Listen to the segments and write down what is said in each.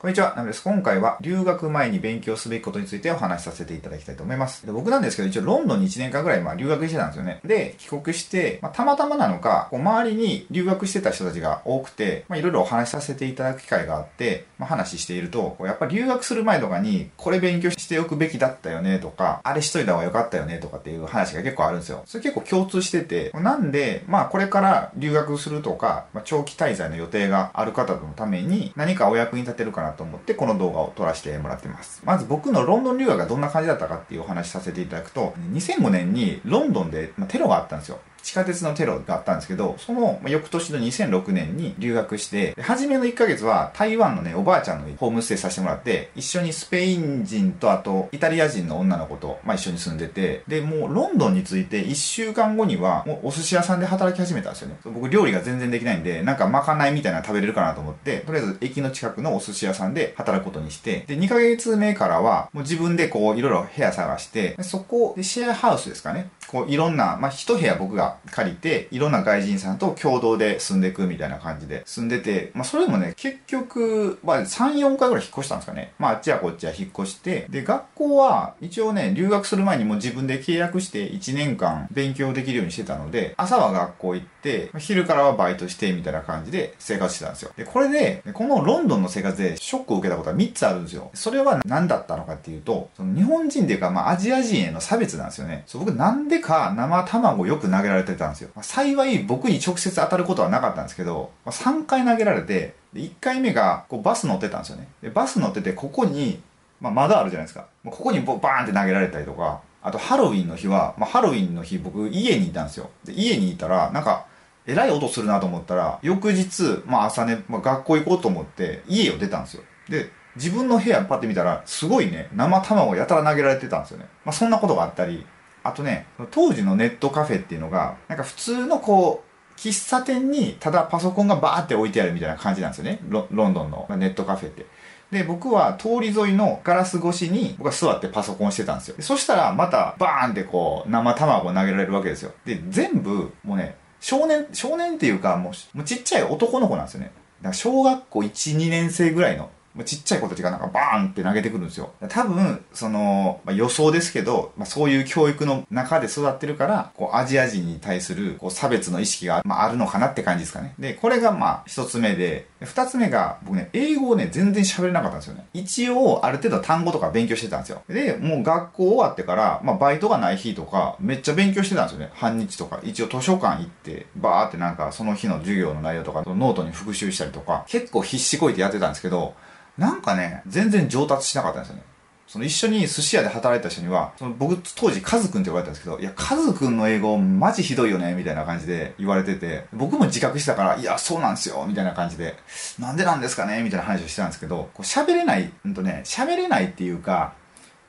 こんにちは、ナミです。今回は留学前に勉強すべきことについてお話しさせていただきたいと思います。で僕なんですけど、一応ロンドンに1年間ぐらいまあ留学してたんですよね。で、帰国して、まあ、たまたまなのか、こう周りに留学してた人たちが多くて、まあ、いろいろお話しさせていただく機会があって、まあ、話していると、こうやっぱ留学する前とかに、これ勉強しておくべきだったよねとか、あれしといた方がよかったよねとかっていう話が結構あるんですよ。それ結構共通してて、なんで、まあこれから留学するとか、まあ、長期滞在の予定がある方のために何かお役に立てるかなと思って、この動画を撮らせてもらってます。まず僕のロンドン留学がどんな感じだったかっていうお話しさせていただくと、2005年にロンドンでテロがあったんですよ。地下鉄のテロがあったんですけど、その翌年の2006年に留学して、初めの1ヶ月は台湾のね、おばあちゃんのホームステイさせてもらって、一緒にスペイン人とあとイタリア人の女の子と、まあ、一緒に住んでて、で、もうロンドンに着いて1週間後には、もうお寿司屋さんで働き始めたんですよね。僕料理が全然できないんで、なんかまかないみたいな食べれるかなと思って、とりあえず駅の近くのお寿司屋さんで働くことにして、で、2ヶ月目からは、もう自分でこう、いろいろ部屋探して、そこでシェアハウスですかね。こう、いろんな、まあ、一部屋僕が借りて、いろんな外人さんと共同で住んでいくみたいな感じで住んでて、まあそれでもね、結局、まあ3、4回ぐらい引っ越したんですかね。まああっちやこっちは引っ越して、で、学校は一応ね、留学する前にも自分で契約して1年間勉強できるようにしてたので、朝は学校行って、昼からはバイトしてみたいな感じで生活してたんですよ。で、これで、このロンドンの生活でショックを受けたことは3つあるんですよ。それは何だったのかっていうと、その日本人っていうか、まあアジア人への差別なんですよね。そう僕なんでか生卵よく投げられてたんですよ。まあ、幸い僕に直接当たることはなかったんですけど、まあ、3回投げられて、で1回目がこうバス乗ってたんですよね。で、バス乗ってて、ここに、まあ、窓あるじゃないですか。ここにバーンって投げられたりとか、あとハロウィンの日は、まあ、ハロウィンの日僕家にいたんですよ。で、家にいたら、なんか、えらい音するなと思ったら、翌日、まあ朝ね、まあ、学校行こうと思って家を出たんですよ。で、自分の部屋パッて見たら、すごいね、生卵やたら投げられてたんですよね。まあそんなことがあったり、あとね、当時のネットカフェっていうのが、なんか普通のこう、喫茶店にただパソコンがバーって置いてあるみたいな感じなんですよね。ロロンドンのネットカフェって。で、僕は通り沿いのガラス越しに僕は座ってパソコンしてたんですよ。そしたらまたバーンってこう生卵を投げられるわけですよ。で、全部もうね、少年、少年っていうかもうもうちっちゃい男の子なんですよね。だから小学校1、2年生ぐらいのまちっちゃい子たちがなんかバーンって投げてくるんですよ。多分、その、まあ、予想ですけど、まあ、そういう教育の中で育ってるから、こう、アジア人に対する、こう、差別の意識が、まあ、あるのかなって感じですかね。で、これが、まあ、一つ目で、二つ目が、僕ね、英語をね、全然喋れなかったんですよね。一応、ある程度単語とか勉強してたんですよ。で、もう学校終わってから、まあ、バイトがない日とか、めっちゃ勉強してたんですよね。半日とか。一応図書館行って、バーってなんか、その日の授業の内容とか、ノートに復習したりとか、結構必死こいてやってたんですけど、なんかね、全然上達しなかったんですよね。その一緒に寿司屋で働いた人には、その僕当時カズくんって呼ばれたんですけど、いや、カズくんの英語マジひどいよね、みたいな感じで言われてて、僕も自覚してたから、いや、そうなんですよ、みたいな感じで、なんでなんですかね、みたいな話をしてたんですけど、こう喋れない、んとね、喋れないっていうか、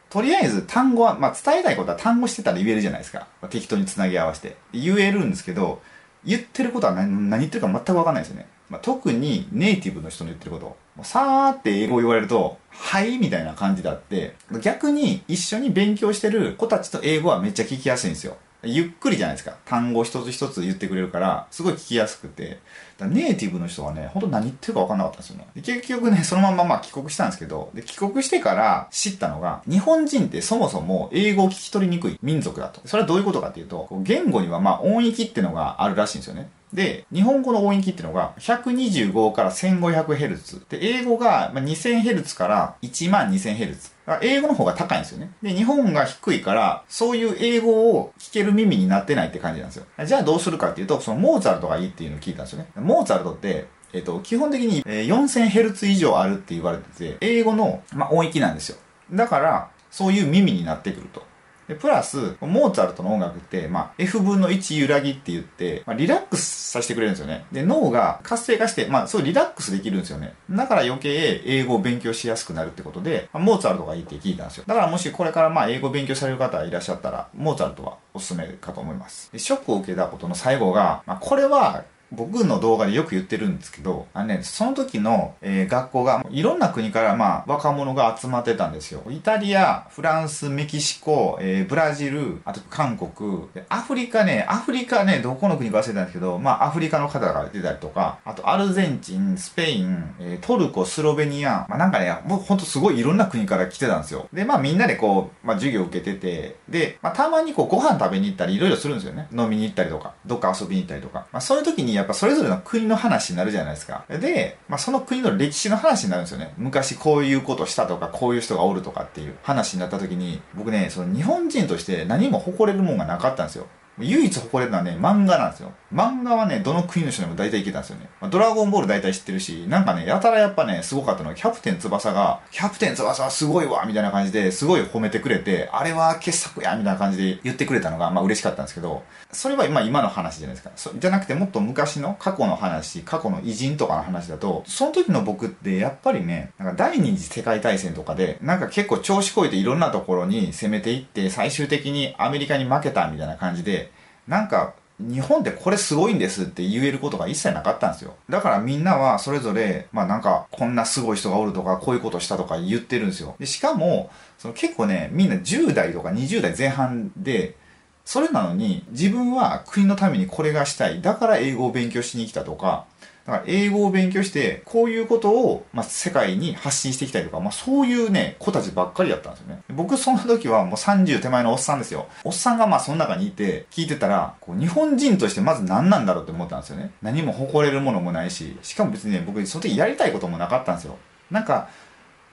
とりあえず単語は、まあ伝えたいことは単語してたら言えるじゃないですか。適当につなぎ合わせて。言えるんですけど、言ってることは何何言ってるか全くわかんないですよね。まあ、特にネイティブの人の言ってること。さーって英語を言われると、はいみたいな感じであって、逆に一緒に勉強してる子たちと英語はめっちゃ聞きやすいんですよ。ゆっくりじゃないですか。単語一つ一つ言ってくれるから、すごい聞きやすくて。ネイティブの人はね、本当何言ってるか分かんなかったんですよね。で結局ね、そのまままあ帰国したんですけど、で帰国してから知ったのが、日本人ってそもそも英語を聞き取りにくい民族だと。それはどういうことかっていうと、言語にはまあ音域ってのがあるらしいんですよね。で、日本語の音域っていうのが125から 1500Hz。で、英語が 2000Hz から12000 h z 英語の方が高いんですよね。で、日本が低いから、そういう英語を聞ける耳になってないって感じなんですよ。じゃあどうするかっていうと、そのモーツァルトがいいっていうのを聞いたんですよね。モーツァルトって、えっと、基本的に 4000Hz 以上あるって言われてて、英語の、まあ、音域なんですよ。だから、そういう耳になってくると。で、プラス、モーツァルトの音楽って、まあ、F 分の1揺らぎって言って、まあ、リラックスさせてくれるんですよね。で、脳が活性化して、まあ、そうリラックスできるんですよね。だから余計英語を勉強しやすくなるってことで、まあ、モーツァルトがいいって聞いたんですよ。だからもしこれからまあ、英語勉強される方いらっしゃったら、モーツァルトはおすすめかと思います。で、ショックを受けたことの最後が、まあ、これは僕の動画でよく言ってるんですけど、あのね、その時の、えー、学校が、いろんな国からまあ、若者が集まってたんですよ。イタリア、フランス、メキシコ、えー、ブラジル、あと韓国、アフリカね、アフリカね、どこの国か忘れたんですけど、まあ、アフリカの方が出たりとか、あとアルゼンチン、スペイン、えー、トルコ、スロベニア、まあ、なんかね、もうほんとすごいいろんな国から来てたんですよ。で、まあみんなでこう、まあ授業受けてて、で、まあたまにこうご飯食べに行ったりいろいろするんですよね。飲みに行ったりとか、どっか遊びに行ったりとか。まあそういう時にやっぱそれぞれの国の話になるじゃないですか。で、まあその国の歴史の話になるんですよね。昔こういうことしたとか、こういう人がおるとかっていう話になった時に、僕ね、その日本人として何も誇れるもんがなかったんですよ。唯一誇れるのはね、漫画なんですよ。漫画はね、どの国の人でも大体いけたんですよね。まあ、ドラゴンボール大体知ってるし、なんかね、やたらやっぱね、すごかったのは、キャプテン翼が、キャプテン翼はすごいわみたいな感じで、すごい褒めてくれて、あれは傑作やみたいな感じで言ってくれたのが、まあ嬉しかったんですけど、それはまあ今の話じゃないですか。じゃなくてもっと昔の過去の話、過去の偉人とかの話だと、その時の僕ってやっぱりね、なんか第二次世界大戦とかで、なんか結構調子こいていろんなところに攻めていって、最終的にアメリカに負けたみたいな感じで、なんか日本ってこれすごいんですって言えることが一切なかったんですよ。だからみんなはそれぞれ、まあなんか、こんなすごい人がおるとか、こういうことしたとか言ってるんですよ。でしかも、その結構ね、みんな10代とか20代前半で、それなのに自分は国のためにこれがしたい。だから英語を勉強しに来たとか、だから英語を勉強して、こういうことを、まあ、世界に発信していきたいとか、まあ、そういうね、子たちばっかりだったんですよね。僕その時はもう30手前のおっさんですよ。おっさんがまあその中にいて、聞いてたら、こう日本人としてまず何なんだろうって思ったんですよね。何も誇れるものもないし、しかも別にね、僕その時やりたいこともなかったんですよ。なんか、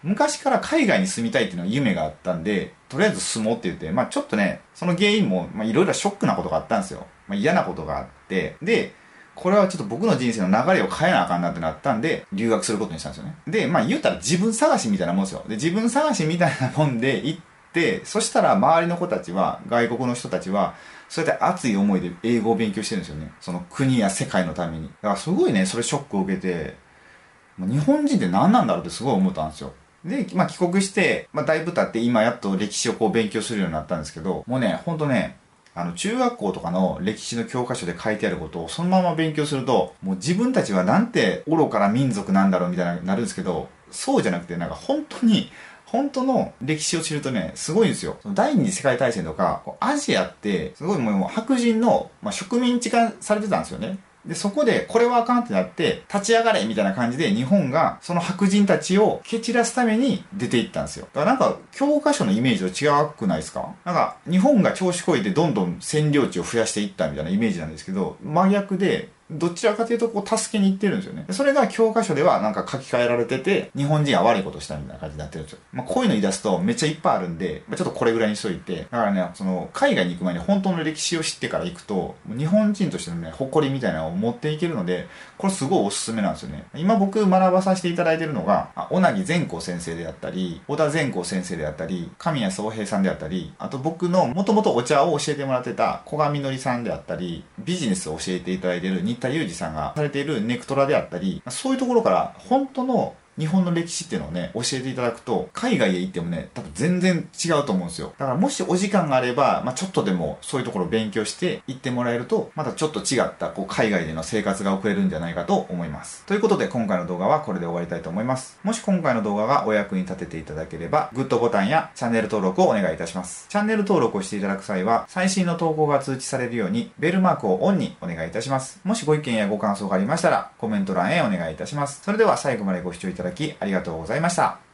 昔から海外に住みたいっていうのは夢があったんで、とりあえず住もうって言って、まあちょっとね、その原因も、まあいろいろショックなことがあったんですよ。まあ嫌なことがあって、で、これはちょっと僕の人生の流れを変えなあかんなってなったんで、留学することにしたんですよね。で、まあ言ったら自分探しみたいなもんですよ。で、自分探しみたいなもんで行って、そしたら周りの子たちは、外国の人たちは、そうやって熱い思いで英語を勉強してるんですよね。その国や世界のために。だからすごいね、それショックを受けて、日本人って何なんだろうってすごい思ったんですよ。で、まあ帰国して、まあだいぶ経って今やっと歴史をこう勉強するようになったんですけど、もうね、ほんとね、あの、中学校とかの歴史の教科書で書いてあることをそのまま勉強すると、もう自分たちはなんて愚かな民族なんだろうみたいになるんですけど、そうじゃなくて、なんか本当に、本当の歴史を知るとね、すごいんですよ。第二次世界大戦とか、アジアって、すごいもう白人の、まあ、植民地化されてたんですよね。で、そこで、これはあかんってなって、立ち上がれみたいな感じで、日本が、その白人たちを蹴散らすために出ていったんですよ。だからなんか、教科書のイメージと違うくないですか？なんか、日本が調子こいてどんどん占領地を増やしていったみたいなイメージなんですけど、真逆で、どちらかというとこう助けに行ってるんですよね。それが教科書ではなんか書き換えられてて、日本人は悪いことしたみたいな感じになってるんですよ。まあこういうの言い出すとめっちゃいっぱいあるんで、まあ、ちょっとこれぐらいにしといて、だからね、その海外に行く前に本当の歴史を知ってから行くと、日本人としてのね、誇りみたいなのを持っていけるので、これすごいおすすめなんですよね。今僕学ばさせていただいてるのが、小なぎ善光先生であったり、小田善光先生であったり、神谷宗平さんであったり、あと僕のもともとお茶を教えてもらってた小上のりさんであったり、ビジネスを教えていただいてる新田裕二さんがされているネクトラであったり、そういうところから本当の日本の歴史っていうのをね、教えていただくと、海外へ行ってもね、多分全然違うと思うんですよ。だからもしお時間があれば、まあ、ちょっとでもそういうところを勉強して行ってもらえると、またちょっと違った、こう、海外での生活が送れるんじゃないかと思います。ということで、今回の動画はこれで終わりたいと思います。もし今回の動画がお役に立てていただければ、グッドボタンやチャンネル登録をお願いいたします。チャンネル登録をしていただく際は、最新の投稿が通知されるように、ベルマークをオンにお願いいたします。もしご意見やご感想がありましたら、コメント欄へお願いいたします。それでは最後までご視聴いただきだきありがとう。ございました。